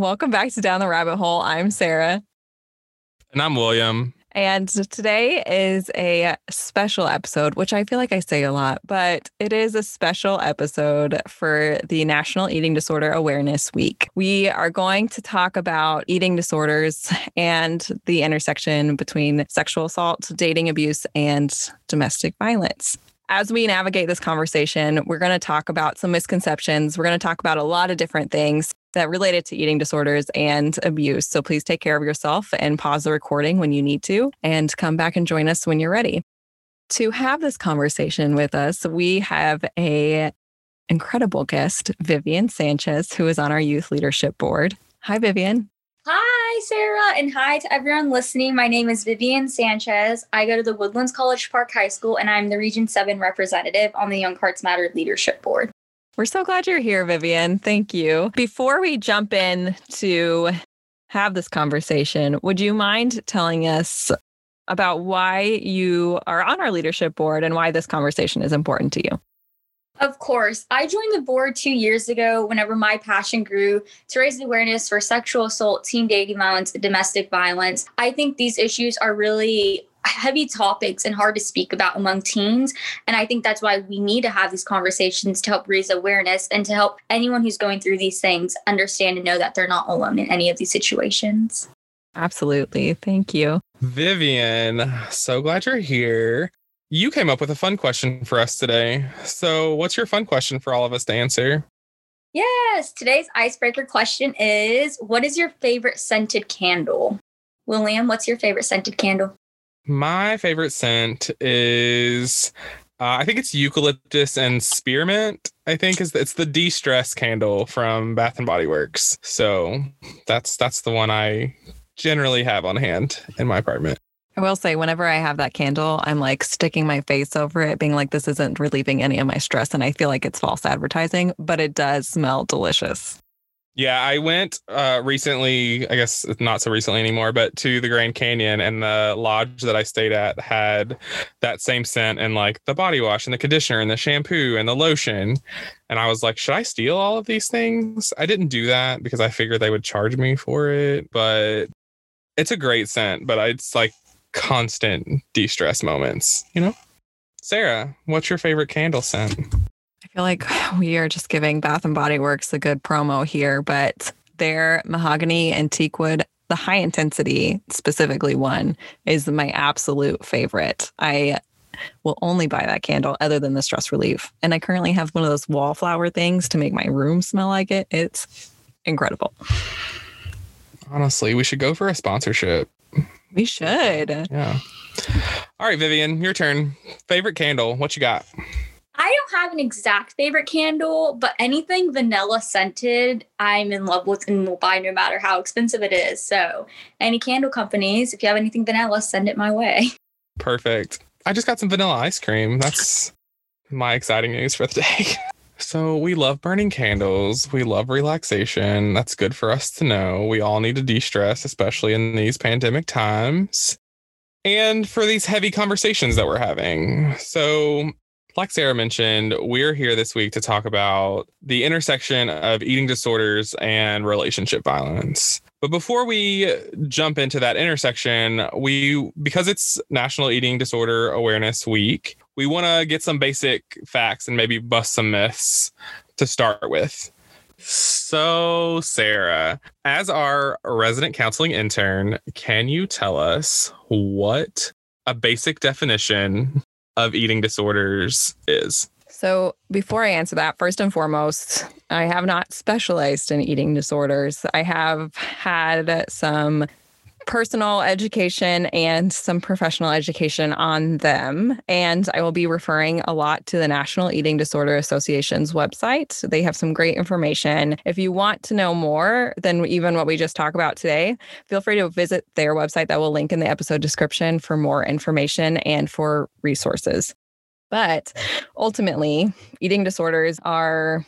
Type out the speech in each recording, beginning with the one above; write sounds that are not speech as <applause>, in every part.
Welcome back to Down the Rabbit Hole. I'm Sarah. And I'm William. And today is a special episode, which I feel like I say a lot, but it is a special episode for the National Eating Disorder Awareness Week. We are going to talk about eating disorders and the intersection between sexual assault, dating abuse, and domestic violence as we navigate this conversation, we're going to talk about some misconceptions. We're going to talk about a lot of different things that related to eating disorders and abuse. So please take care of yourself and pause the recording when you need to and come back and join us when you're ready. To have this conversation with us, we have a incredible guest, Vivian Sanchez, who is on our youth leadership board. Hi, Vivian. Hi, Sarah, and hi to everyone listening. My name is Vivian Sanchez. I go to the Woodlands College Park High School, and I'm the Region 7 representative on the Young Hearts Matter Leadership Board. We're so glad you're here, Vivian. Thank you. Before we jump in to have this conversation, would you mind telling us about why you are on our leadership board and why this conversation is important to you? Of course. I joined the board two years ago whenever my passion grew to raise awareness for sexual assault, teen dating violence, domestic violence. I think these issues are really heavy topics and hard to speak about among teens. And I think that's why we need to have these conversations to help raise awareness and to help anyone who's going through these things understand and know that they're not alone in any of these situations. Absolutely. Thank you. Vivian, so glad you're here. You came up with a fun question for us today. So, what's your fun question for all of us to answer? Yes, today's icebreaker question is What is your favorite scented candle? William, what's your favorite scented candle? My favorite scent is uh, I think it's eucalyptus and spearmint. I think is it's the de-stress candle from Bath and Body Works. So that's that's the one I generally have on hand in my apartment. I will say, whenever I have that candle, I'm like sticking my face over it, being like, this isn't relieving any of my stress. And I feel like it's false advertising, but it does smell delicious. Yeah, I went uh, recently, I guess not so recently anymore, but to the Grand Canyon and the lodge that I stayed at had that same scent and like the body wash and the conditioner and the shampoo and the lotion. And I was like, should I steal all of these things? I didn't do that because I figured they would charge me for it, but it's a great scent, but it's like constant de-stress moments, you know? Sarah, what's your favorite candle scent? I feel like <sighs> we are just giving Bath and Body Works a good promo here, but their mahogany and teak wood, the high intensity specifically one, is my absolute favorite. I will only buy that candle other than the stress relief. And I currently have one of those wallflower things to make my room smell like it. It's incredible. Honestly, we should go for a sponsorship. We should. Yeah. All right, Vivian, your turn. Favorite candle? What you got? I don't have an exact favorite candle, but anything vanilla scented, I'm in love with and will buy no matter how expensive it is. So, any candle companies, if you have anything vanilla, send it my way. <laughs> Perfect. I just got some vanilla ice cream. That's my exciting news for the day. <laughs> So, we love burning candles. We love relaxation. That's good for us to know. We all need to de stress, especially in these pandemic times. And for these heavy conversations that we're having. So, like Sarah mentioned, we're here this week to talk about the intersection of eating disorders and relationship violence. But before we jump into that intersection, we because it's National Eating Disorder Awareness Week, we want to get some basic facts and maybe bust some myths to start with. So, Sarah, as our resident counseling intern, can you tell us what a basic definition of eating disorders is? So, before I answer that, first and foremost, I have not specialized in eating disorders. I have had some personal education and some professional education on them. And I will be referring a lot to the National Eating Disorder Association's website. They have some great information. If you want to know more than even what we just talked about today, feel free to visit their website that will link in the episode description for more information and for resources. But ultimately, eating disorders are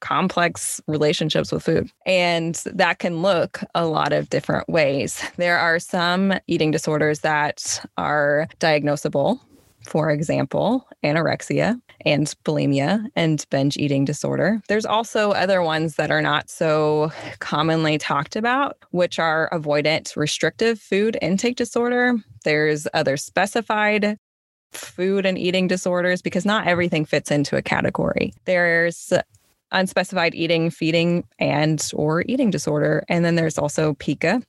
complex relationships with food. And that can look a lot of different ways. There are some eating disorders that are diagnosable for example, anorexia and bulimia and binge eating disorder. There's also other ones that are not so commonly talked about, which are avoidant restrictive food intake disorder. There's other specified food and eating disorders because not everything fits into a category. There's unspecified eating, feeding, and or eating disorder. And then there's also pica,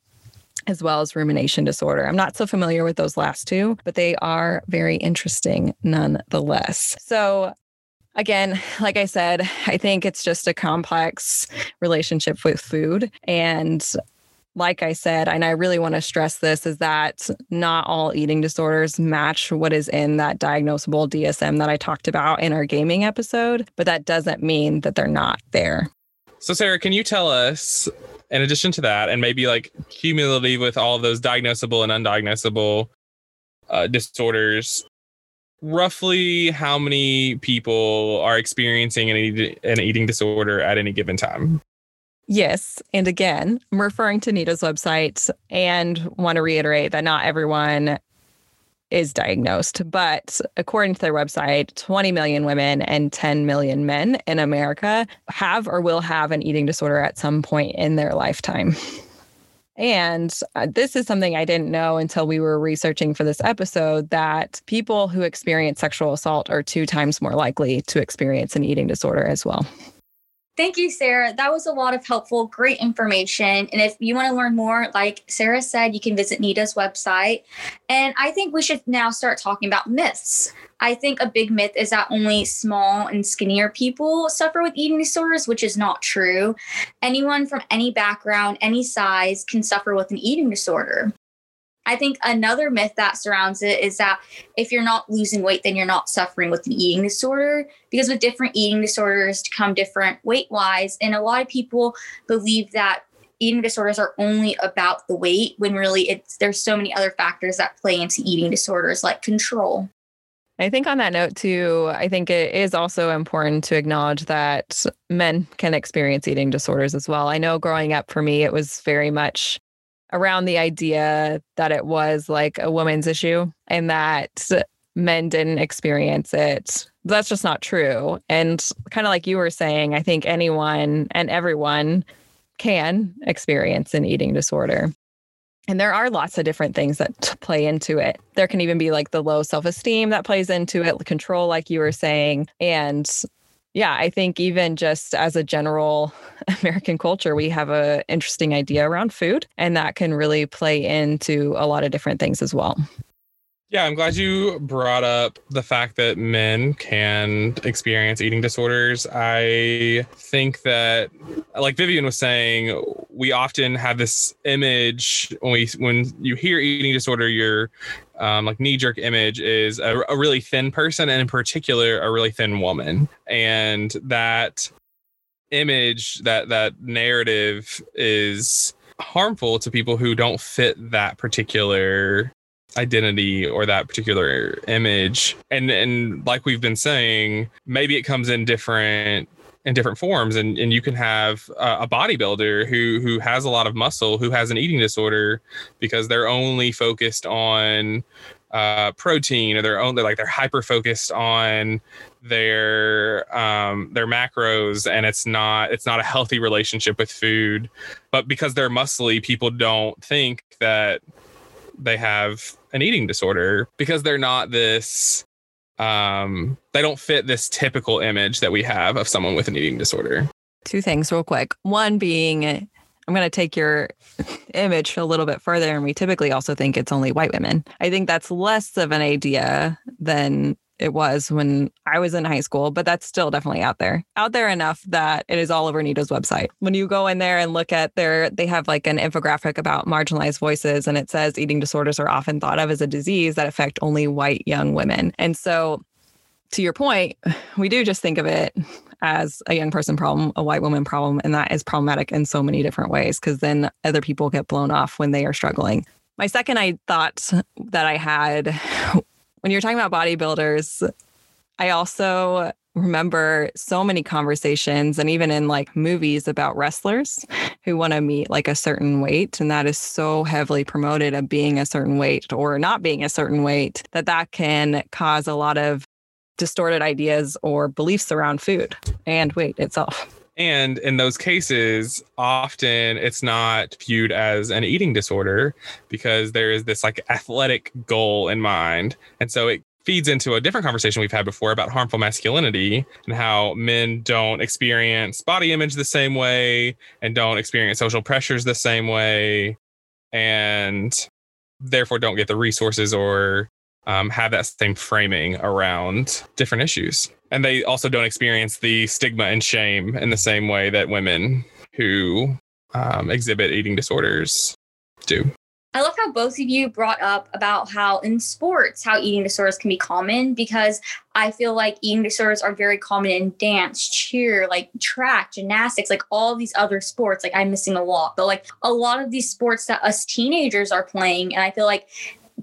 as well as rumination disorder. I'm not so familiar with those last two, but they are very interesting nonetheless. So, again, like I said, I think it's just a complex relationship with food. And like I said, and I really want to stress this is that not all eating disorders match what is in that diagnosable DSM that I talked about in our gaming episode, but that doesn't mean that they're not there. So, Sarah, can you tell us in addition to that, and maybe like cumulatively with all those diagnosable and undiagnosable uh, disorders, roughly how many people are experiencing an, an eating disorder at any given time? Yes. And again, I'm referring to NEDA's website and want to reiterate that not everyone is diagnosed. But according to their website, 20 million women and 10 million men in America have or will have an eating disorder at some point in their lifetime. And uh, this is something I didn't know until we were researching for this episode that people who experience sexual assault are two times more likely to experience an eating disorder as well. Thank you, Sarah. That was a lot of helpful, great information. And if you want to learn more, like Sarah said, you can visit NEDA's website. And I think we should now start talking about myths. I think a big myth is that only small and skinnier people suffer with eating disorders, which is not true. Anyone from any background, any size can suffer with an eating disorder. I think another myth that surrounds it is that if you're not losing weight, then you're not suffering with an eating disorder. Because with different eating disorders to come different weight wise. And a lot of people believe that eating disorders are only about the weight when really it's there's so many other factors that play into eating disorders like control. I think on that note, too, I think it is also important to acknowledge that men can experience eating disorders as well. I know growing up for me, it was very much around the idea that it was like a woman's issue and that men didn't experience it. That's just not true. And kind of like you were saying, I think anyone and everyone can experience an eating disorder. And there are lots of different things that play into it. There can even be like the low self esteem that plays into it, control, like you were saying, and yeah, I think even just as a general <laughs> American culture, we have a interesting idea around food, and that can really play into a lot of different things as well. Yeah, I'm glad you brought up the fact that men can experience eating disorders. I think that, like Vivian was saying, we often have this image when we when you hear eating disorder, your um, like knee jerk image is a, a really thin person, and in particular, a really thin woman, and that image, that that narrative is harmful to people who don't fit that particular identity or that particular image. And and like we've been saying maybe it comes in different in different forms and and you can have a bodybuilder who who has a lot of muscle who has an eating disorder because they're only focused on uh, protein or they're only like they're hyper focused on their um their macros and it's not it's not a healthy relationship with food. But because they're muscly people don't think that they have an eating disorder because they're not this um they don't fit this typical image that we have of someone with an eating disorder. Two things real quick. One being I'm going to take your <laughs> image a little bit further and we typically also think it's only white women. I think that's less of an idea than it was when I was in high school, but that's still definitely out there. Out there enough that it is all over NEDA's website. When you go in there and look at their, they have like an infographic about marginalized voices, and it says eating disorders are often thought of as a disease that affect only white young women. And so, to your point, we do just think of it as a young person problem, a white woman problem, and that is problematic in so many different ways because then other people get blown off when they are struggling. My second I thought that I had when you're talking about bodybuilders, I also remember so many conversations and even in like movies about wrestlers who want to meet like a certain weight and that is so heavily promoted of being a certain weight or not being a certain weight that that can cause a lot of distorted ideas or beliefs around food and weight itself and in those cases, often it's not viewed as an eating disorder because there is this like athletic goal in mind. And so it feeds into a different conversation we've had before about harmful masculinity and how men don't experience body image the same way and don't experience social pressures the same way and therefore don't get the resources or um, have that same framing around different issues. And they also don't experience the stigma and shame in the same way that women who um, exhibit eating disorders do. I love how both of you brought up about how in sports, how eating disorders can be common because I feel like eating disorders are very common in dance, cheer, like track, gymnastics, like all these other sports. Like I'm missing a lot, but like a lot of these sports that us teenagers are playing. And I feel like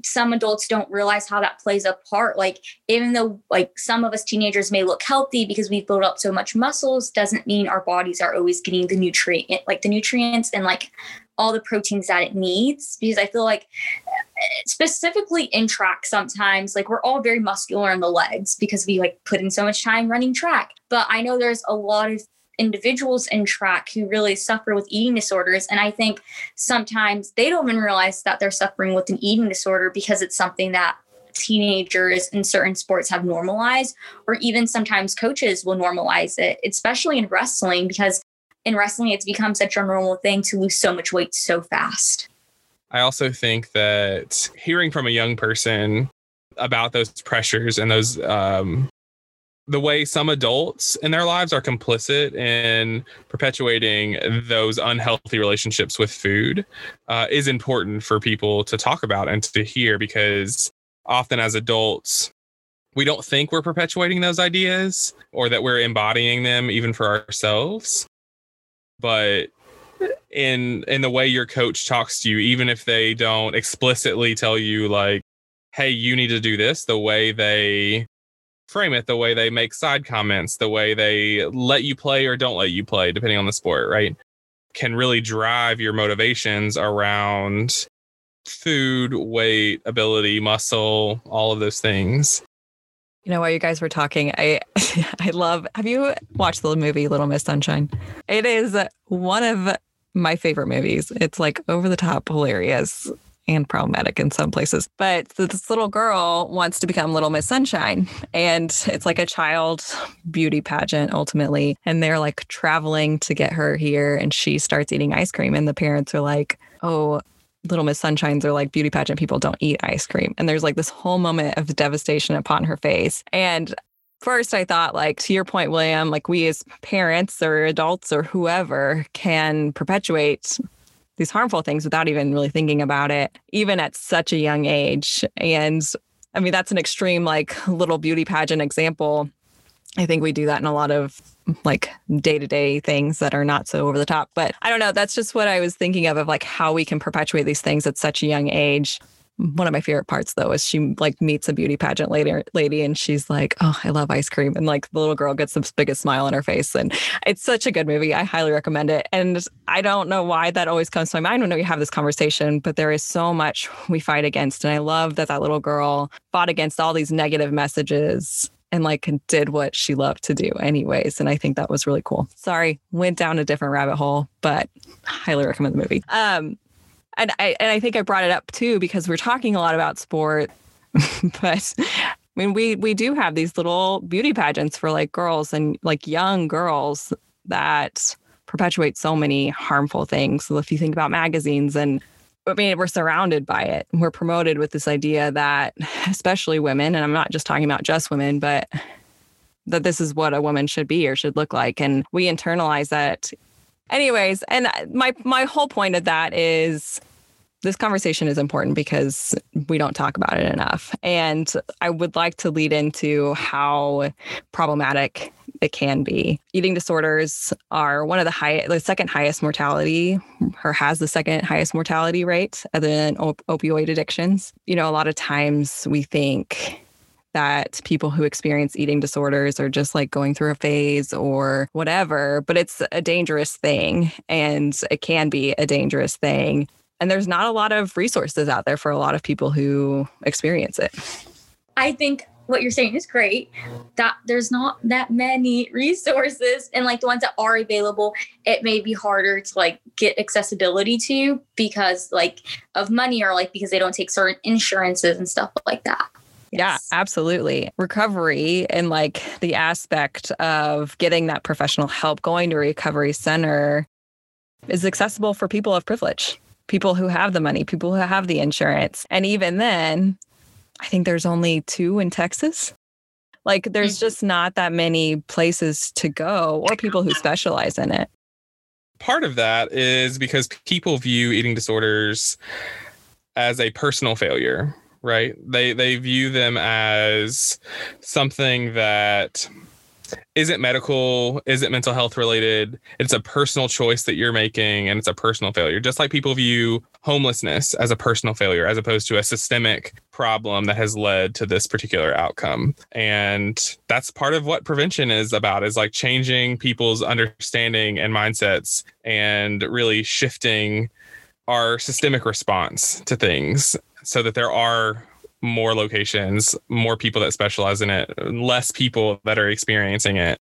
some adults don't realize how that plays a part. Like, even though like some of us teenagers may look healthy because we've built up so much muscles, doesn't mean our bodies are always getting the nutrient, like the nutrients and like all the proteins that it needs. Because I feel like eh, specifically in track sometimes like we're all very muscular in the legs because we like put in so much time running track but i know there's a lot of individuals in track who really suffer with eating disorders. And I think sometimes they don't even realize that they're suffering with an eating disorder because it's something that teenagers in certain sports have normalized, or even sometimes coaches will normalize it, especially in wrestling, because in wrestling, it's become such a normal thing to lose so much weight so fast. I also think that hearing from a young person about those pressures and those um, the way some adults in their lives are complicit in perpetuating those unhealthy relationships with food uh, is important for people to talk about and to hear because often as adults we don't think we're perpetuating those ideas or that we're embodying them even for ourselves. But in in the way your coach talks to you even if they don't explicitly tell you like hey you need to do this the way they frame it, the way they make side comments, the way they let you play or don't let you play, depending on the sport, right? Can really drive your motivations around food, weight, ability, muscle, all of those things. You know, while you guys were talking, I <laughs> I love. Have you watched the movie Little Miss Sunshine? It is one of my favorite movies. It's like over the top hilarious and problematic in some places. But this little girl wants to become Little Miss Sunshine. And it's like a child beauty pageant ultimately. And they're like traveling to get her here. And she starts eating ice cream. And the parents are like, oh, Little Miss Sunshines are like beauty pageant people don't eat ice cream. And there's like this whole moment of devastation upon her face. And first I thought like to your point William like we as parents or adults or whoever can perpetuate these harmful things without even really thinking about it, even at such a young age. And I mean, that's an extreme, like little beauty pageant example. I think we do that in a lot of like day to day things that are not so over the top. But I don't know. That's just what I was thinking of, of like how we can perpetuate these things at such a young age one of my favorite parts though is she like meets a beauty pageant lady lady and she's like oh i love ice cream. And like the little girl gets the biggest smile on her face and it's such a good movie. I highly recommend it. And i don't know why that always comes to my mind when we have this conversation but there is so much we fight against. And i love that that little girl fought against all these negative messages and like did what she loved to do anyways. And i think that was really cool. Sorry went down a different rabbit hole but highly recommend the movie. Um and I and I think I brought it up too because we're talking a lot about sport, <laughs> but I mean we we do have these little beauty pageants for like girls and like young girls that perpetuate so many harmful things. So if you think about magazines and I mean, we're surrounded by it. We're promoted with this idea that, especially women, and I'm not just talking about just women, but that this is what a woman should be or should look like. And we internalize that anyways and my my whole point of that is this conversation is important because we don't talk about it enough. And i would like to lead into how problematic it can be. Eating disorders are one of the high the second highest mortality or has the second highest mortality rate other than op- opioid addictions. You know a lot of times we think that people who experience eating disorders are just like going through a phase or whatever, but it's a dangerous thing and it can be a dangerous thing. And there's not a lot of resources out there for a lot of people who experience it. I think what you're saying is great that there's not that many resources and like the ones that are available it may be harder to like get accessibility to because like of money or like because they don't take certain insurances and stuff like that Yes. Yeah, absolutely. Recovery and like the aspect of getting that professional help, going to a recovery center is accessible for people of privilege, people who have the money, people who have the insurance. And even then, I think there's only two in Texas. Like there's mm-hmm. just not that many places to go or people who specialize in it. Part of that is because people view eating disorders as a personal failure, right? They they view them as something that isn't medical, isn't mental health related. It's a personal choice that you're making and it's a personal failure. Just like people view homelessness as a personal failure as opposed to a systemic problem that has led to this particular outcome. And that's part of what prevention is about is like changing people's understanding and mindsets and really shifting our systemic response to things so that there are more locations, more people that specialize in it, less people that are experiencing it.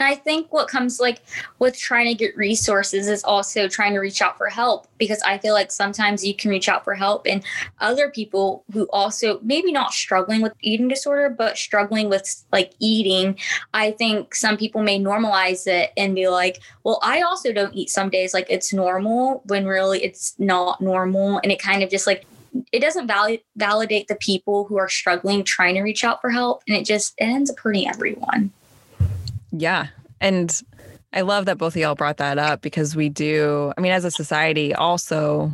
I think what comes like with trying to get resources is also trying to reach out for help because I feel like sometimes you can reach out for help and other people who also maybe not struggling with eating disorder but struggling with like eating, I think some people may normalize it and be like, "Well, I also don't eat some days like it's normal" when really it's not normal and it kind of just like it doesn't valid, validate the people who are struggling trying to reach out for help and it just it ends up hurting everyone. Yeah and i love that both of y'all brought that up because we do i mean as a society also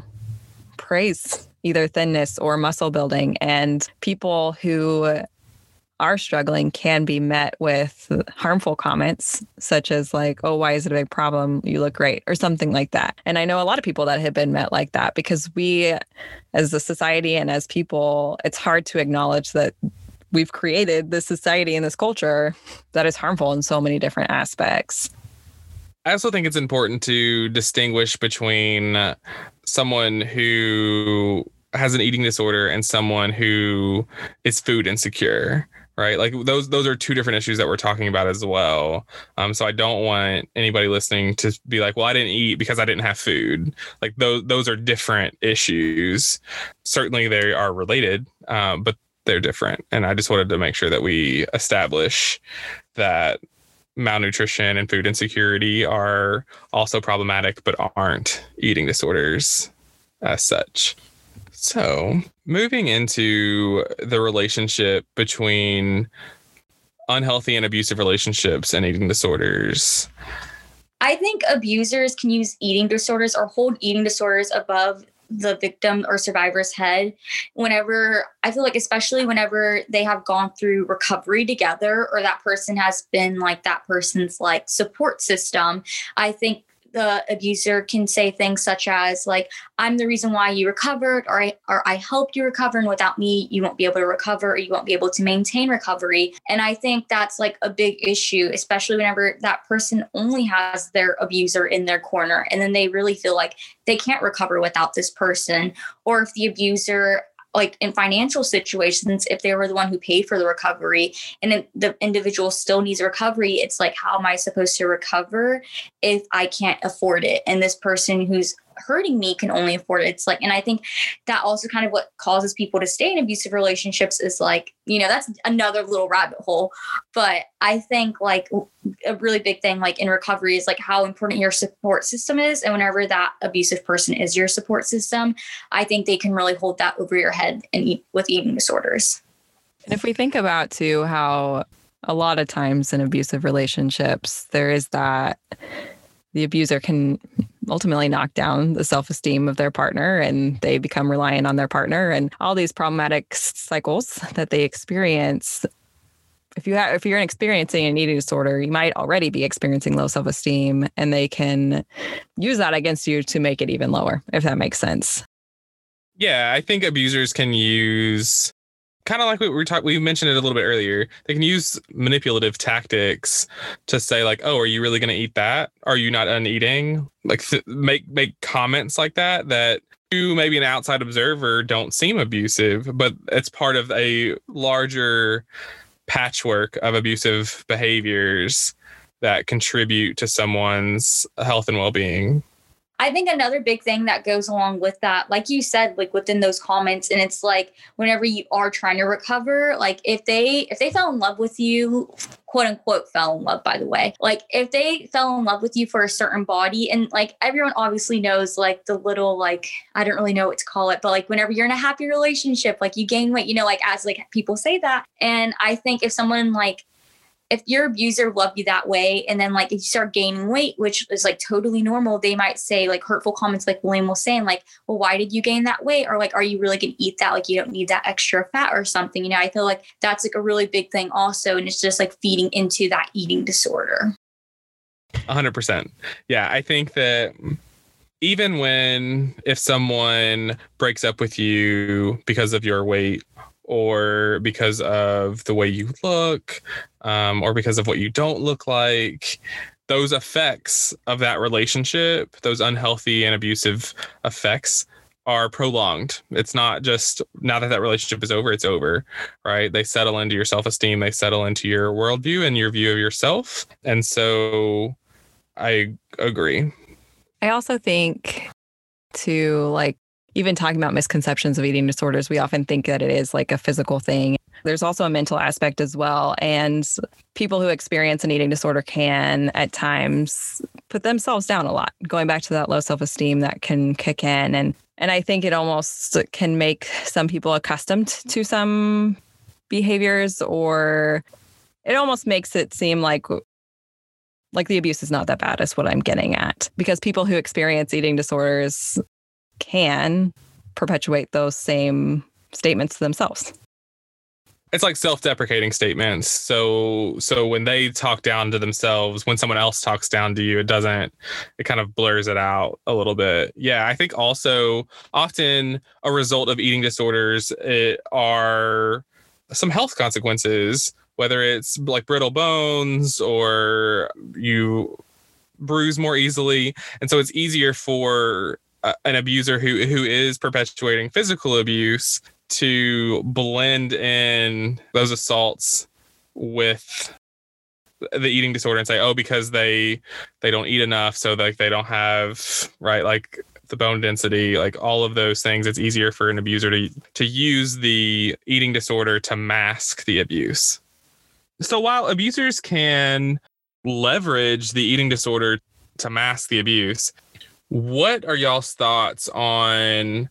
praise either thinness or muscle building and people who are struggling can be met with harmful comments, such as, like, oh, why is it a big problem? You look great, or something like that. And I know a lot of people that have been met like that because we, as a society and as people, it's hard to acknowledge that we've created this society and this culture that is harmful in so many different aspects. I also think it's important to distinguish between uh, someone who has an eating disorder and someone who is food insecure right? Like those those are two different issues that we're talking about as well. Um so i don't want anybody listening to be like well i didn't eat because i didn't have food. Like those those are different issues. Certainly they are related um, but they're different. And i just wanted to make sure that we establish that malnutrition and food insecurity are also problematic but aren't eating disorders as such so, moving into the relationship between unhealthy and abusive relationships and eating disorders. I think abusers can use eating disorders or hold eating disorders above the victim or survivor's head whenever I feel like, especially whenever they have gone through recovery together or that person has been like that person's like support system. I think the abuser can say things such as like i'm the reason why you recovered or i or i helped you recover and without me you won't be able to recover or you won't be able to maintain recovery. And i think that's like a big issue especially whenever that person only has their abuser in their corner and then they really feel like they can't recover without this person or if the abuser like in financial situations if they were the one who paid for the recovery and the individual still needs recovery it's like how am i supposed to recover if i can't afford it? And this person who's hurting me can only afford it. It's like, and I think that also kind of what causes people to stay in abusive relationships is like, you know, that's another little rabbit hole. But I think like a really big thing, like in recovery, is like how important your support system is. And whenever that abusive person is your support system, I think they can really hold that over your head and eat with eating disorders. And if we think about too how a lot of times in abusive relationships, there is that the abuser can ultimately knock down the self esteem of their partner and they become reliant on their partner and all these problematic cycles that they experience. If you have, if you're experiencing an eating disorder, you might already be experiencing low self esteem, and they can use that against you to make it even lower. If that makes sense. Yeah, I think abusers can use kind of like we were talking we mentioned it a little bit earlier. They can use manipulative tactics to say like oh are you really going to eat that? Are you not uneating? Like th- make make comments like that that you maybe an outside observer don't seem abusive but it's part of a larger patchwork of abusive behaviors that contribute to someone's health and well-being I think another big thing that goes along with that, like you said, like within those comments, and it's like whenever you are trying to recover, like if they if they fell in love with you, quote unquote fell in love, by the way, like if they fell in love with you for a certain body, and like everyone obviously knows like the little like I don't really know what to call it, but like whenever you're in a happy relationship, like you gain weight, you know, like as like people say that, and I think if someone like if your abuser loved you that way and then like if you start gaining weight which is like totally normal they might say like hurtful comments like william was saying like well why did you gain that weight? Or like are you really gonna eat that? Like you don't need that extra fat or something. You know i feel like that's like a really big thing also and it's just like feeding into that eating disorder. 100% yeah i think that even when if someone breaks up with you because of your weight or because of the way you look, um, or because of what you don't look like. Those effects of that relationship, those unhealthy and abusive effects, are prolonged. It's not just now that that relationship is over, it's over, right? They settle into your self esteem, they settle into your worldview and your view of yourself. And so I agree. I also think to like even talking about misconceptions of eating disorders, we often think that it is like a physical thing. There's also a mental aspect as well. And people who experience an eating disorder can at times put themselves down a lot, going back to that low self esteem that can kick in. And, and I think it almost can make some people accustomed to some behaviors or it almost makes it seem like like the abuse is not that bad is what i'm getting at because people who experience eating disorders can perpetuate those same statements themselves. It's like self-deprecating statements. So so when they talk down to themselves when someone else talks down to you it doesn't it kind of blurs it out a little bit. Yeah i think also often a result of eating disorders are some health consequences whether it's like brittle bones or you bruise more easily. And so it's easier for an abuser who who is perpetuating physical abuse to blend in those assaults with the eating disorder and say oh because they they don't eat enough so like they don't have right like the bone density like all of those things. It's easier for an abuser to to use the eating disorder to mask the abuse. So while abusers can leverage the eating disorder to mask the abuse what are y'all's thoughts on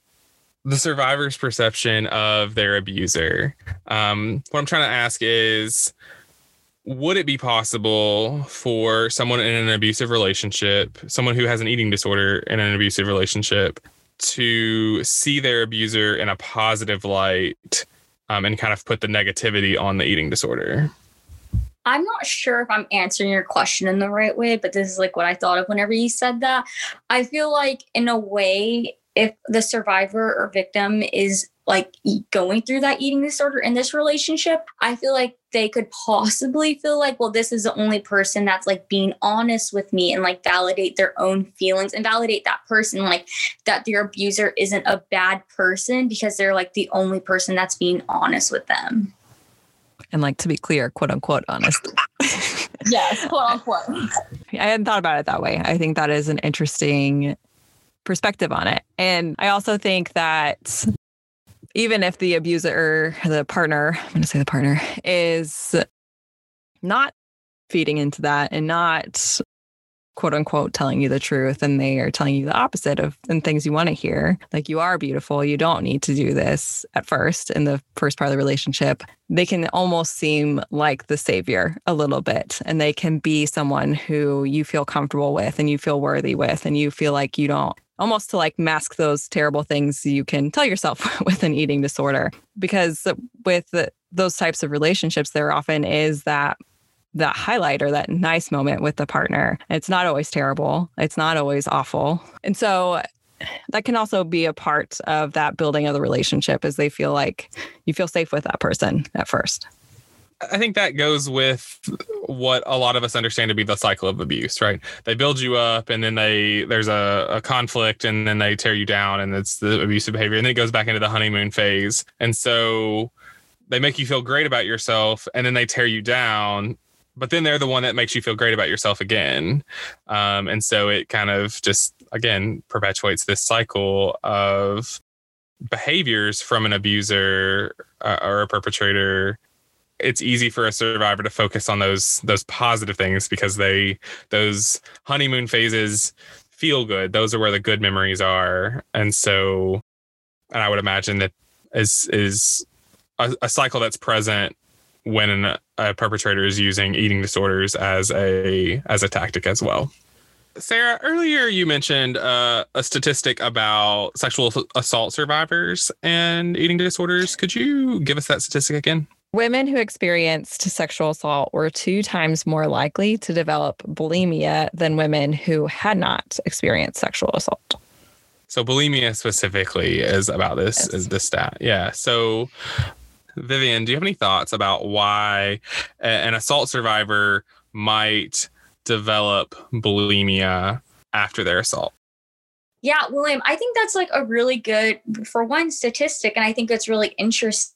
the survivor's perception of their abuser? Um, what I'm trying to ask is would it be possible for someone in an abusive relationship, someone who has an eating disorder in an abusive relationship, to see their abuser in a positive light um, and kind of put the negativity on the eating disorder? I'm not sure if I'm answering your question in the right way, but this is like what I thought of whenever you said that. I feel like, in a way, if the survivor or victim is like going through that eating disorder in this relationship, I feel like they could possibly feel like, well, this is the only person that's like being honest with me and like validate their own feelings and validate that person, like that their abuser isn't a bad person because they're like the only person that's being honest with them and like to be clear, quote unquote honest. <laughs> yes, quote unquote. I hadn't thought about it that way. I think that is an interesting perspective on it. And I also think that even if the abuser, the partner, I'm going to say the partner, is not feeding into that and not quote unquote telling you the truth and they are telling you the opposite of and things you want to hear. Like you are beautiful. You don't need to do this at first in the first part of the relationship. They can almost seem like the savior a little bit and they can be someone who you feel comfortable with and you feel worthy with and you feel like you don't almost to like mask those terrible things you can tell yourself <laughs> with an eating disorder. Because with the, those types of relationships there often is that that highlight or that nice moment with the partner. It's not always terrible. It's not always awful. And so that can also be a part of that building of the relationship as they feel like you feel safe with that person at first. I think that goes with what a lot of us understand to be the cycle of abuse, right? They build you up and then they there's a, a conflict and then they tear you down and it's the abusive behavior and then it goes back into the honeymoon phase. And so they make you feel great about yourself and then they tear you down but then they're the one that makes you feel great about yourself again. Um, and so it kind of just again perpetuates this cycle of behaviors from an abuser uh, or a perpetrator. It's easy for a survivor to focus on those those positive things because they those honeymoon phases feel good. Those are where the good memories are. And so and i would imagine that is is a, a cycle that's present when a perpetrator is using eating disorders as a as a tactic as well Sarah, earlier you mentioned uh, a statistic about sexual assault survivors and eating disorders. Could you give us that statistic again? Women who experienced sexual assault were two times more likely to develop bulimia than women who had not experienced sexual assault. So bulimia specifically is about this yes. is the stat. Yeah. So Vivian, do you have any thoughts about why an assault survivor might develop bulimia after their assault? Yeah, William, I think that's like a really good, for one, statistic. And I think it's really interesting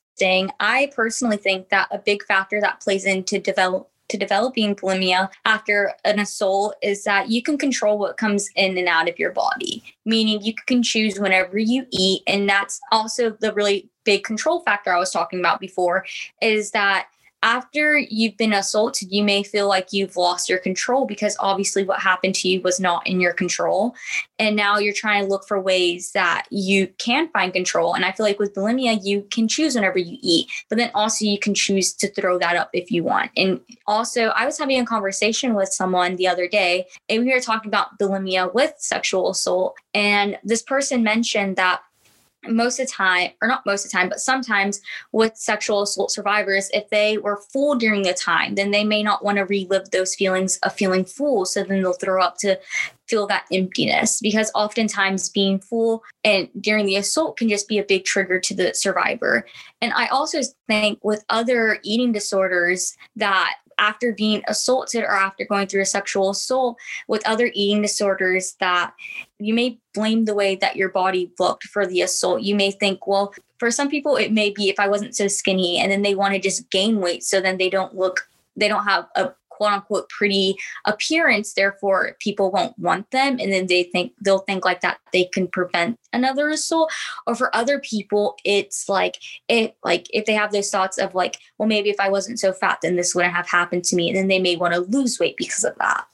I personally think that a big factor that plays into develop to developing bulimia after an assault is that you can control what comes in and out of your body, meaning you can choose whenever you eat. And that's also the really big control factor I was talking about before is that after you've been assaulted, you may feel like you've lost your control because obviously what happened to you was not in your control. And now you're trying to look for ways that you can find control. And I feel like with bulimia, you can choose whenever you eat, but then also you can choose to throw that up if you want. And also, I was having a conversation with someone the other day, and we were talking about bulimia with sexual assault. And this person mentioned that most of the time, or not most of the time, but sometimes with sexual assault survivors, if they were full during the time, then they may not want to relive those feelings of feeling full. So then they'll throw up to feel that emptiness because oftentimes being full and during the assault can just be a big trigger to the survivor. And I also think with other eating disorders that after being assaulted or after going through a sexual assault with other eating disorders that you may blame the way that your body looked for the assault. You may think, well, for some people, it may be if I wasn't so skinny and then they want to just gain weight. So then they don't look, they don't have a quote unquote pretty appearance therefore people won't want them and then they think they'll think like that they can prevent another assault. Or for other people it's like it like if they have those thoughts of like well maybe if i wasn't so fat then this wouldn't have happened to me and then they may want to lose weight because of that.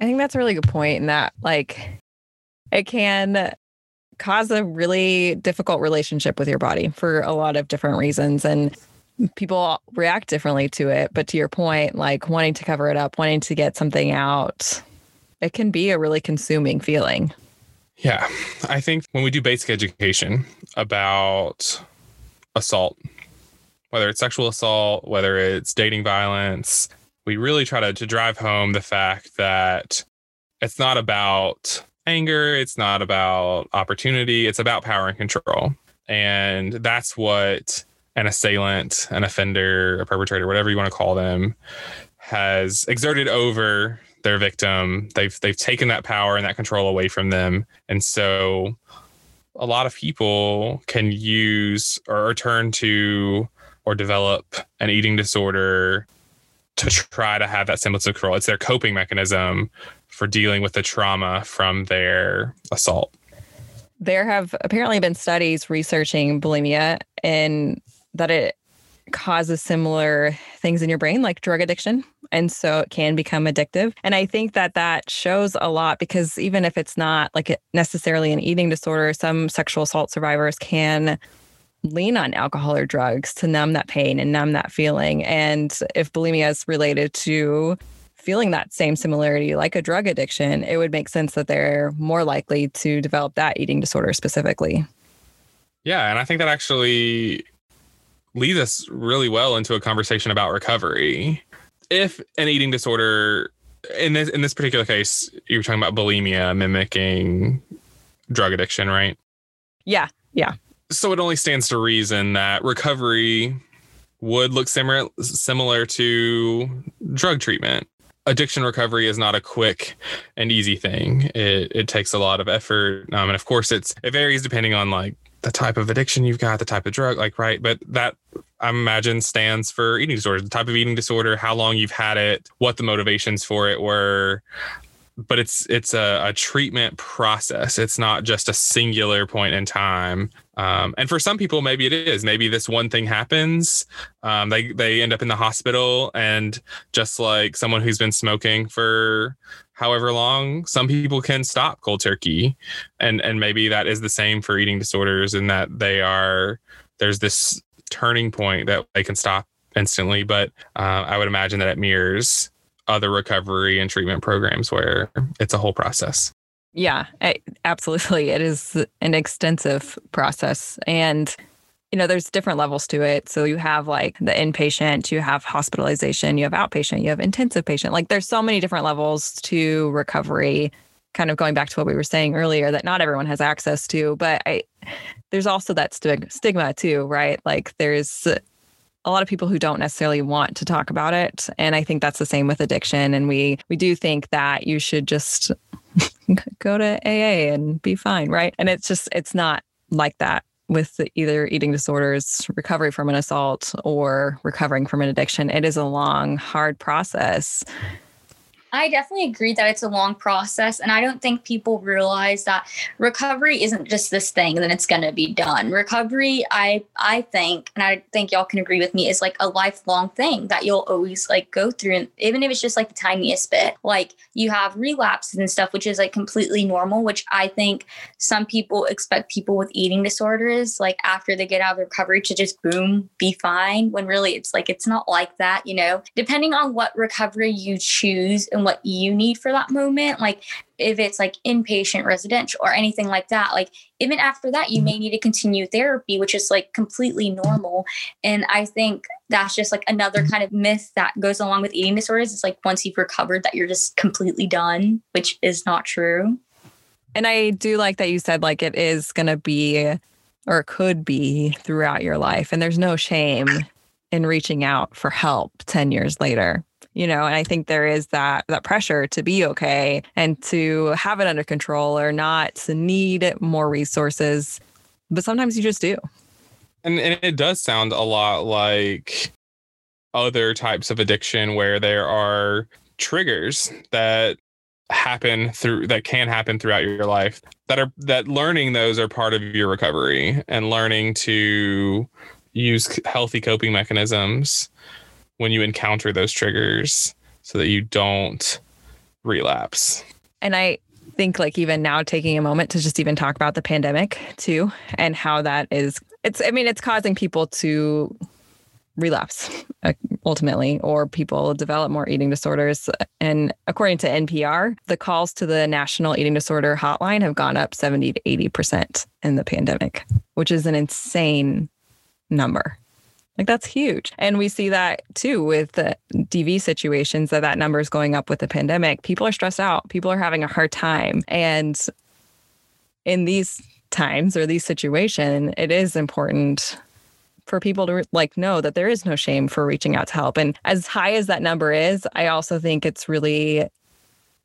I think that's a really good point in that like it can cause a really difficult relationship with your body for a lot of different reasons and people react differently to it. But to your point, like wanting to cover it up, wanting to get something out, it can be a really consuming feeling. Yeah. I think when we do basic education about assault, whether it's sexual assault, whether it's dating violence, we really try to, to drive home the fact that it's not about anger, it's not about opportunity, it's about power and control. And that's what an assailant, an offender, a perpetrator, whatever you want to call them, has exerted over their victim. They've they've taken that power and that control away from them. And so a lot of people can use or turn to or develop an eating disorder to try to have that semblance of control. It's their coping mechanism for dealing with the trauma from their assault. There have apparently been studies researching bulimia in that it causes similar things in your brain like drug addiction and so it can become addictive. And i think that that shows a lot because even if it's not like necessarily an eating disorder some sexual assault survivors can lean on alcohol or drugs to numb that pain and numb that feeling. And if bulimia is related to feeling that same similarity like a drug addiction it would make sense that they're more likely to develop that eating disorder specifically. Yeah and i think that actually leads us really well into a conversation about recovery. If an eating disorder, in this in this particular case, you were talking about bulimia mimicking drug addiction, right? Yeah. Yeah. So it only stands to reason that recovery would look similar similar to drug treatment. Addiction recovery is not a quick and easy thing. It it takes a lot of effort, um, and of course, it's it varies depending on like the type of addiction you've got, the type of drug, like right. But that I imagine stands for eating disorder, the type of eating disorder, how long you've had it, what the motivations for it were, but it's it's a, a, treatment process. It's not just a singular point in time. Um, and for some people, maybe it is. Maybe this one thing happens. Um, they they end up in the hospital, and just like someone who's been smoking for however long, some people can stop cold turkey, and and maybe that is the same for eating disorders, in that they are there's this turning point that they can stop instantly. But uh, I would imagine that it mirrors other recovery and treatment programs where it's a whole process. Yeah, absolutely. It is an extensive process. And, you know, there's different levels to it. So you have like the inpatient, you have hospitalization, you have outpatient, you have intensive patient. Like there's so many different levels to recovery. Kind of going back to what we were saying earlier, that not everyone has access to, but I, there's also that stigma too, right? Like there's a lot of people who don't necessarily want to talk about it and i think that's the same with addiction and we we do think that you should just <laughs> go to aa and be fine right? And it's just it's not like that with either eating disorders recovery from an assault or recovering from an addiction. It is a long hard process I definitely agree that it's a long process. And I don't think people realize that recovery isn't just this thing and then it's going to be done. Recovery, I, I think, and I think y'all can agree with me, is like a lifelong thing that you'll always like go through. And even if it's just like the tiniest bit, like you have relapses and stuff, which is like completely normal, which I think some people expect people with eating disorders, like after they get out of recovery to just boom, be fine. When really it's like, it's not like that, you know, depending on what recovery you choose and what you need for that moment. Like if it's like inpatient, residential, or anything like that, like even after that, you may mm-hmm. need to continue therapy, which is like completely normal. And I think that's just like another mm-hmm. kind of myth that goes along with eating disorders. It's like once you've recovered, that you're just completely done, which is not true. And I do like that you said like it is going to be or could be throughout your life. And there's no shame in reaching out for help 10 years later you know and i think there is that that pressure to be okay and to have it under control or not to need more resources. But sometimes you just do. And, and it does sound a lot like other types of addiction where there are triggers that happen through that can happen throughout your life that are that learning those are part of your recovery and learning to use healthy coping mechanisms when you encounter those triggers so that you don't relapse. And I think like even now taking a moment to just even talk about the pandemic too and how that is it's I mean it's causing people to relapse ultimately or people develop more eating disorders and according to NPR the calls to the National Eating Disorder Hotline have gone up 70 to 80% in the pandemic which is an insane number like that's huge. And we see that too with the DV situations that that number is going up with the pandemic. People are stressed out. People are having a hard time. And in these times or these situations, it is important for people to like know that there is no shame for reaching out to help. And as high as that number is, I also think it's really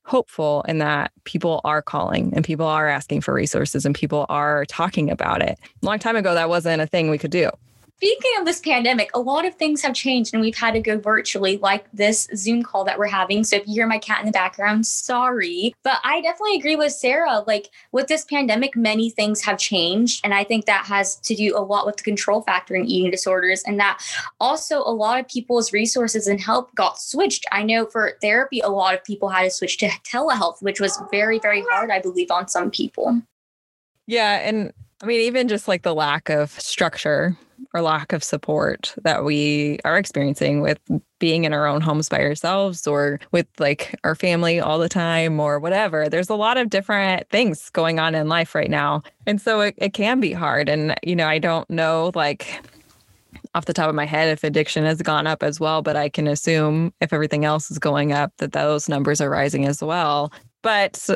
hopeful in that people are calling and people are asking for resources and people are talking about it. A long time ago, that wasn't a thing we could do. Speaking of this pandemic, a lot of things have changed and we've had to go virtually, like this Zoom call that we're having. So if you hear my cat in the background, sorry. But I definitely agree with Sarah. Like with this pandemic, many things have changed. And I think that has to do a lot with the control factor in eating disorders. And that also a lot of people's resources and help got switched. I know for therapy, a lot of people had to switch to telehealth, which was very, very hard, I believe, on some people. Yeah. And I mean, even just like the lack of structure or lack of support that we are experiencing with being in our own homes by ourselves or with like our family all the time or whatever. There's a lot of different things going on in life right now. And so it, it can be hard. And, you know, I don't know like off the top of my head if addiction has gone up as well, but I can assume if everything else is going up that those numbers are rising as well. But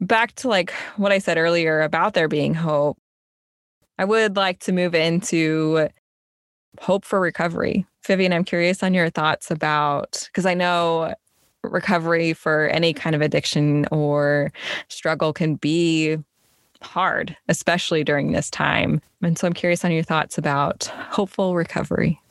back to like what I said earlier about there being hope, I would like to move into hope for recovery. Vivian, I'm curious on your thoughts about because I know recovery for any kind of addiction or struggle can be hard, especially during this time. And so I'm curious on your thoughts about hopeful recovery.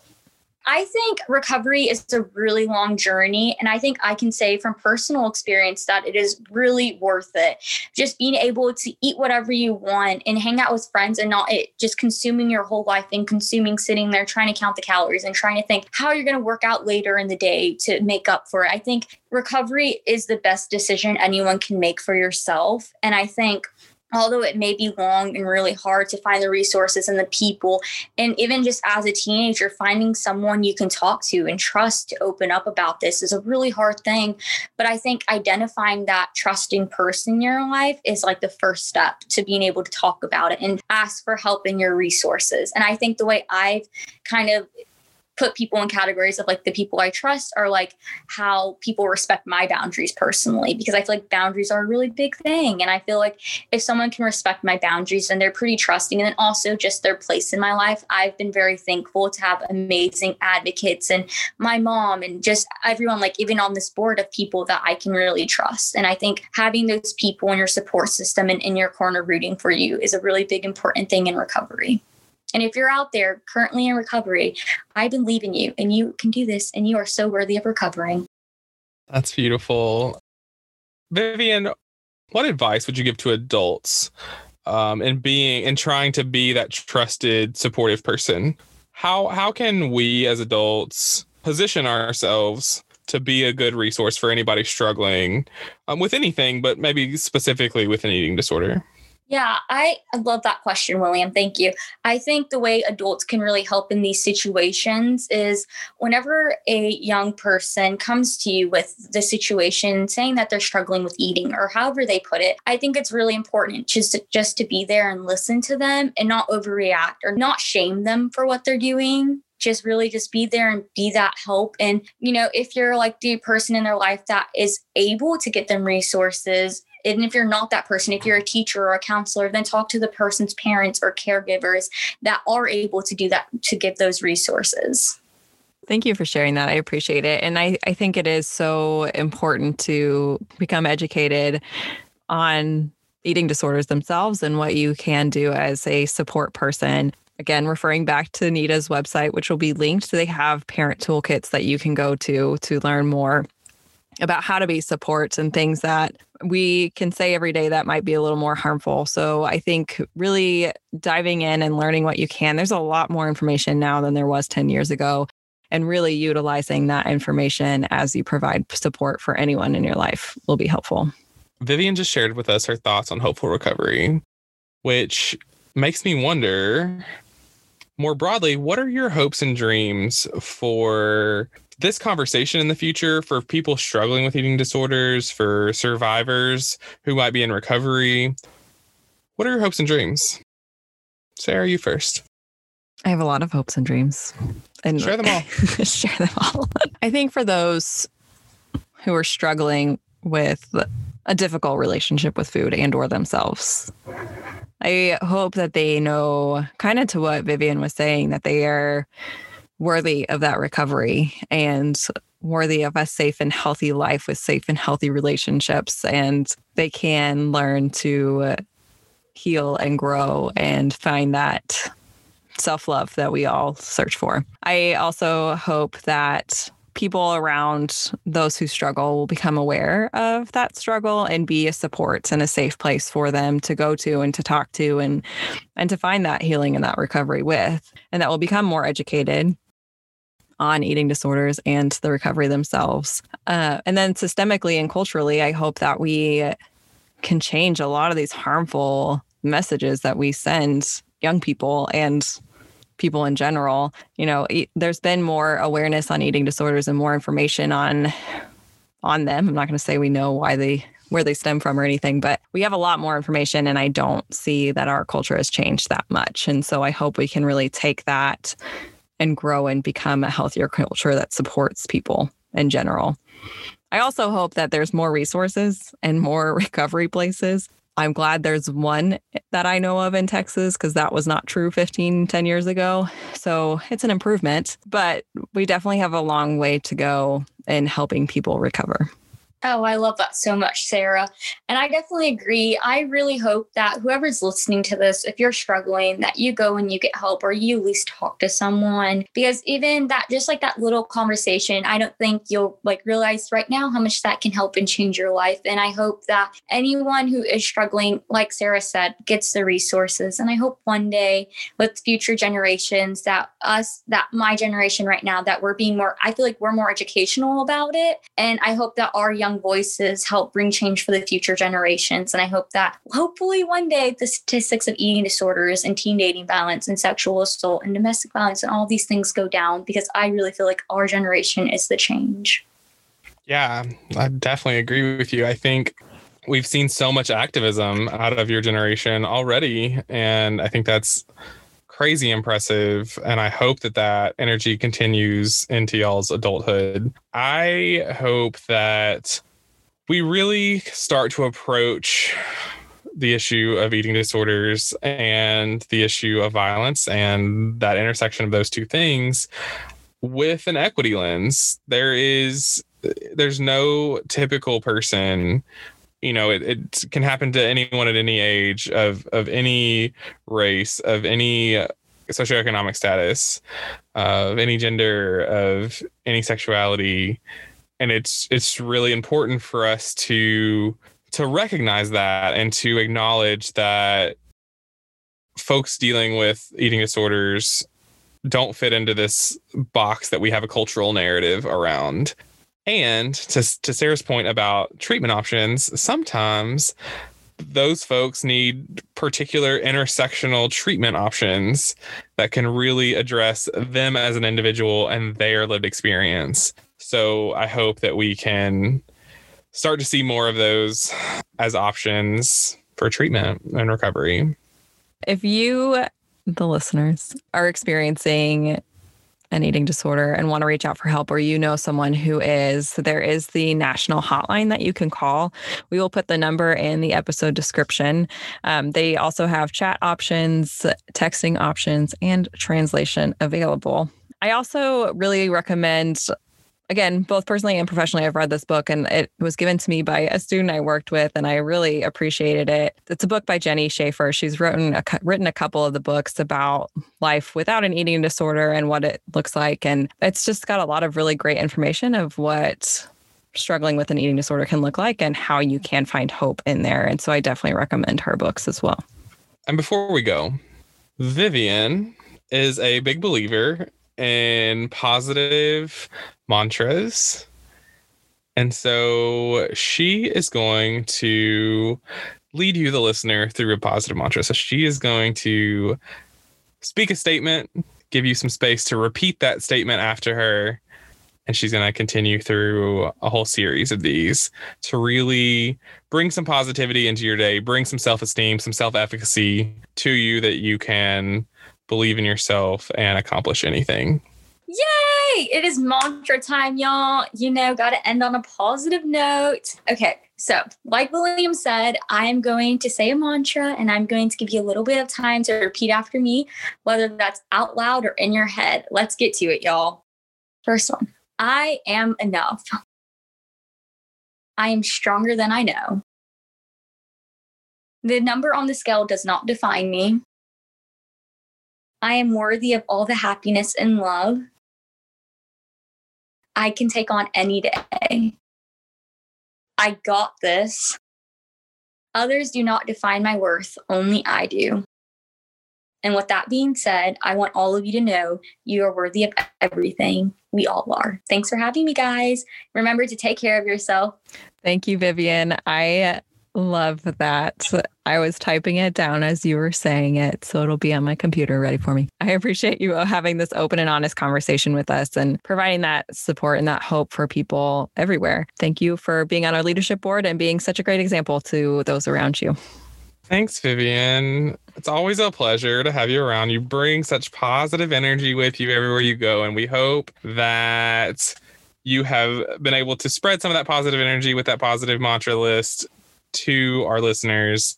I think recovery is a really long journey. And I think I can say from personal experience that it is really worth it. Just being able to eat whatever you want and hang out with friends and not it just consuming your whole life and consuming sitting there trying to count the calories and trying to think how you're going to work out later in the day to make up for it. I think recovery is the best decision anyone can make for yourself. And I think although it may be long and really hard to find the resources and the people and even just as a teenager finding someone you can talk to and trust to open up about this is a really hard thing. But i think identifying that trusting person in your life is like the first step to being able to talk about it and ask for help in your resources. And i think the way i've kind of put people in categories of like the people I trust are like how people respect my boundaries personally because I feel like boundaries are a really big thing. And I feel like if someone can respect my boundaries then they're pretty trusting. And then also just their place in my life. I've been very thankful to have amazing advocates and my mom and just everyone like even on this board of people that I can really trust. And I think having those people in your support system and in your corner rooting for you is a really big important thing in recovery. And if you're out there currently in recovery, I believe in you and you can do this and you are so worthy of recovering. That's beautiful. Vivian, what advice would you give to adults um, in being in trying to be that trusted, supportive person? How how can we as adults position ourselves to be a good resource for anybody struggling um, with anything, but maybe specifically with an eating disorder? Yeah, I, love that question, William. Thank you. I think the way adults can really help in these situations is whenever a young person comes to you with the situation saying that they're struggling with eating or however they put it, I think it's really important just to, just to be there and listen to them and not overreact or not shame them for what they're doing just really just be there and be that help and you know if you're like the person in their life that is able to get them resources and if you're not that person, if you're a teacher or a counselor, then talk to the person's parents or caregivers that are able to do that to give those resources. Thank you for sharing that. I appreciate it. And I, I think it is so important to become educated on eating disorders themselves and what you can do as a support person. Again, referring back to NEDA's website, which will be linked, they have parent toolkits that you can go to to learn more about how to be supports and things that we can say every day that might be a little more harmful. So I think really diving in and learning what you can, there's a lot more information now than there was 10 years ago. And really utilizing that information as you provide support for anyone in your life will be helpful. Vivian just shared with us her thoughts on hopeful recovery, which makes me wonder more broadly, what are your hopes and dreams for this conversation in the future for people struggling with eating disorders, for survivors who might be in recovery. What are your hopes and dreams? Sarah, you first. I have a lot of hopes and dreams. And share them all. <laughs> share them all. I think for those who are struggling with a difficult relationship with food and or themselves. I hope that they know kind of to what Vivian was saying that they are worthy of that recovery and worthy of a safe and healthy life with safe and healthy relationships. And they can learn to heal and grow and find that self love that we all search for. I also hope that people around those who struggle will become aware of that struggle and be a support and a safe place for them to go to and to talk to and and to find that healing and that recovery with and that will become more educated on eating disorders and the recovery themselves. Uh, and then systemically and culturally, I hope that we can change a lot of these harmful messages that we send young people and people in general. You know, there's been more awareness on eating disorders and more information on on them. I'm not going to say we know why they where they stem from or anything, but we have a lot more information and I don't see that our culture has changed that much. And so I hope we can really take that and grow and become a healthier culture that supports people in general. I also hope that there's more resources and more <laughs> recovery places. I'm glad there's one that I know of in Texas because that was not true 15, 10 years ago. So it's an improvement, but we definitely have a long way to go in helping people recover. Oh, I love that so much, Sarah. And I definitely agree. I really hope that whoever's listening to this, if you're struggling, that you go and you get help or you at least talk to someone. Because even that, just like that little conversation, I don't think you'll like realize right now how much that can help and change your life. And I hope that anyone who is struggling, like Sarah said, gets the resources. And I hope one day with future generations that us, that my generation right now, that we're being more, I feel like we're more educational about it. And I hope that our young young voices help bring change for the future generations. And I hope that hopefully one day the statistics of eating disorders and teen dating violence and sexual assault and domestic violence and all these things go down because I really feel like our generation is the change. Yeah, I definitely agree with you. I think we've seen so much activism out of your generation already. And I think that's crazy impressive. And I hope that that energy continues into y'all's adulthood. I hope that we really start to approach the issue of eating disorders and the issue of violence and that intersection of those two things with an equity lens. There is there's no typical person you know it, it can happen to anyone at any age of of any race of any socioeconomic status of any gender of any sexuality. And it's it's really important for us to to recognize that and to acknowledge that folks dealing with eating disorders don't fit into this box that we have a cultural narrative around and to, to Sarah's point about treatment options, sometimes those folks need particular intersectional treatment options that can really address them as an individual and their lived experience. So I hope that we can start to see more of those as options for treatment and recovery. If you, the listeners, are experiencing an eating disorder and want to reach out for help or you know someone who is, there is the national hotline that you can call. We will put the number in the episode description. Um, they also have chat options, texting options, and translation available. I also really recommend again, both personally and professionally, I've read this book and it was given to me by a student I worked with, and I really appreciated it. It's a book by Jenny Schaefer. She's written a, written a couple of the books about life without an eating disorder and what it looks like. And it's just got a lot of really great information of what struggling with an eating disorder can look like and how you can find hope in there. And so I definitely recommend her books as well. And before we go, Vivian is a big believer in positive mantras. And so she is going to lead you, the listener, through a positive mantra. So she is going to speak a statement, give you some space to repeat that statement after her. And she's going to continue through a whole series of these to really bring some positivity into your day, bring some self esteem, some self efficacy to you that you can believe in yourself and accomplish anything. Yay! It is mantra time, y'all. You know, got to end on a positive note. Okay, so like William said, I am going to say a mantra and I'm going to give you a little bit of time to repeat after me, whether that's out loud or in your head. Let's get to it, y'all. First one I am enough. I am stronger than I know. The number on the scale does not define me. I am worthy of all the happiness and love I can take on any day. I got this. Others do not define my worth, only I do. And with that being said, I want all of you to know you are worthy of everything. We all are. Thanks for having me, guys. Remember to take care of yourself. Thank you, Vivian. I Love that. I was typing it down as you were saying it, so it'll be on my computer ready for me. I appreciate you having this open and honest conversation with us and providing that support and that hope for people everywhere. Thank you for being on our leadership board and being such a great example to those around you. Thanks, Vivian. It's always a pleasure to have you around. You bring such positive energy with you everywhere you go, and we hope that you have been able to spread some of that positive energy with that positive mantra list to our listeners.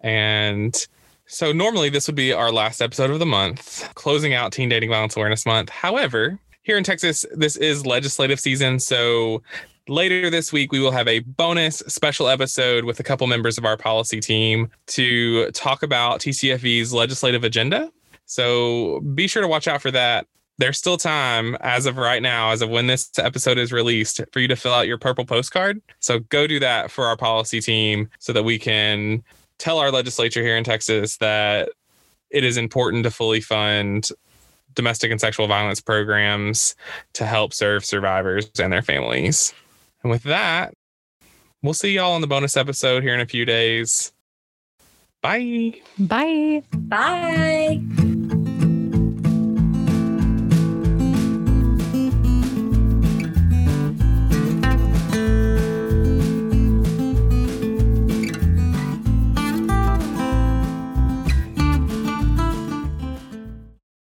And so normally this would be our last episode of the month, closing out Teen Dating Violence Awareness Month. However, here in Texas, this is legislative season. So later this week, we will have a bonus special episode with a couple members of our policy team to talk about TCFV's legislative agenda. So be sure to watch out for that. There's still time as of right now, as of when this episode is released, for you to fill out your purple postcard. So go do that for our policy team so that we can tell our legislature here in Texas that it is important to fully fund domestic and sexual violence programs to help serve survivors and their families. And with that, we'll see y'all on the bonus episode here in a few days. Bye. Bye. Bye.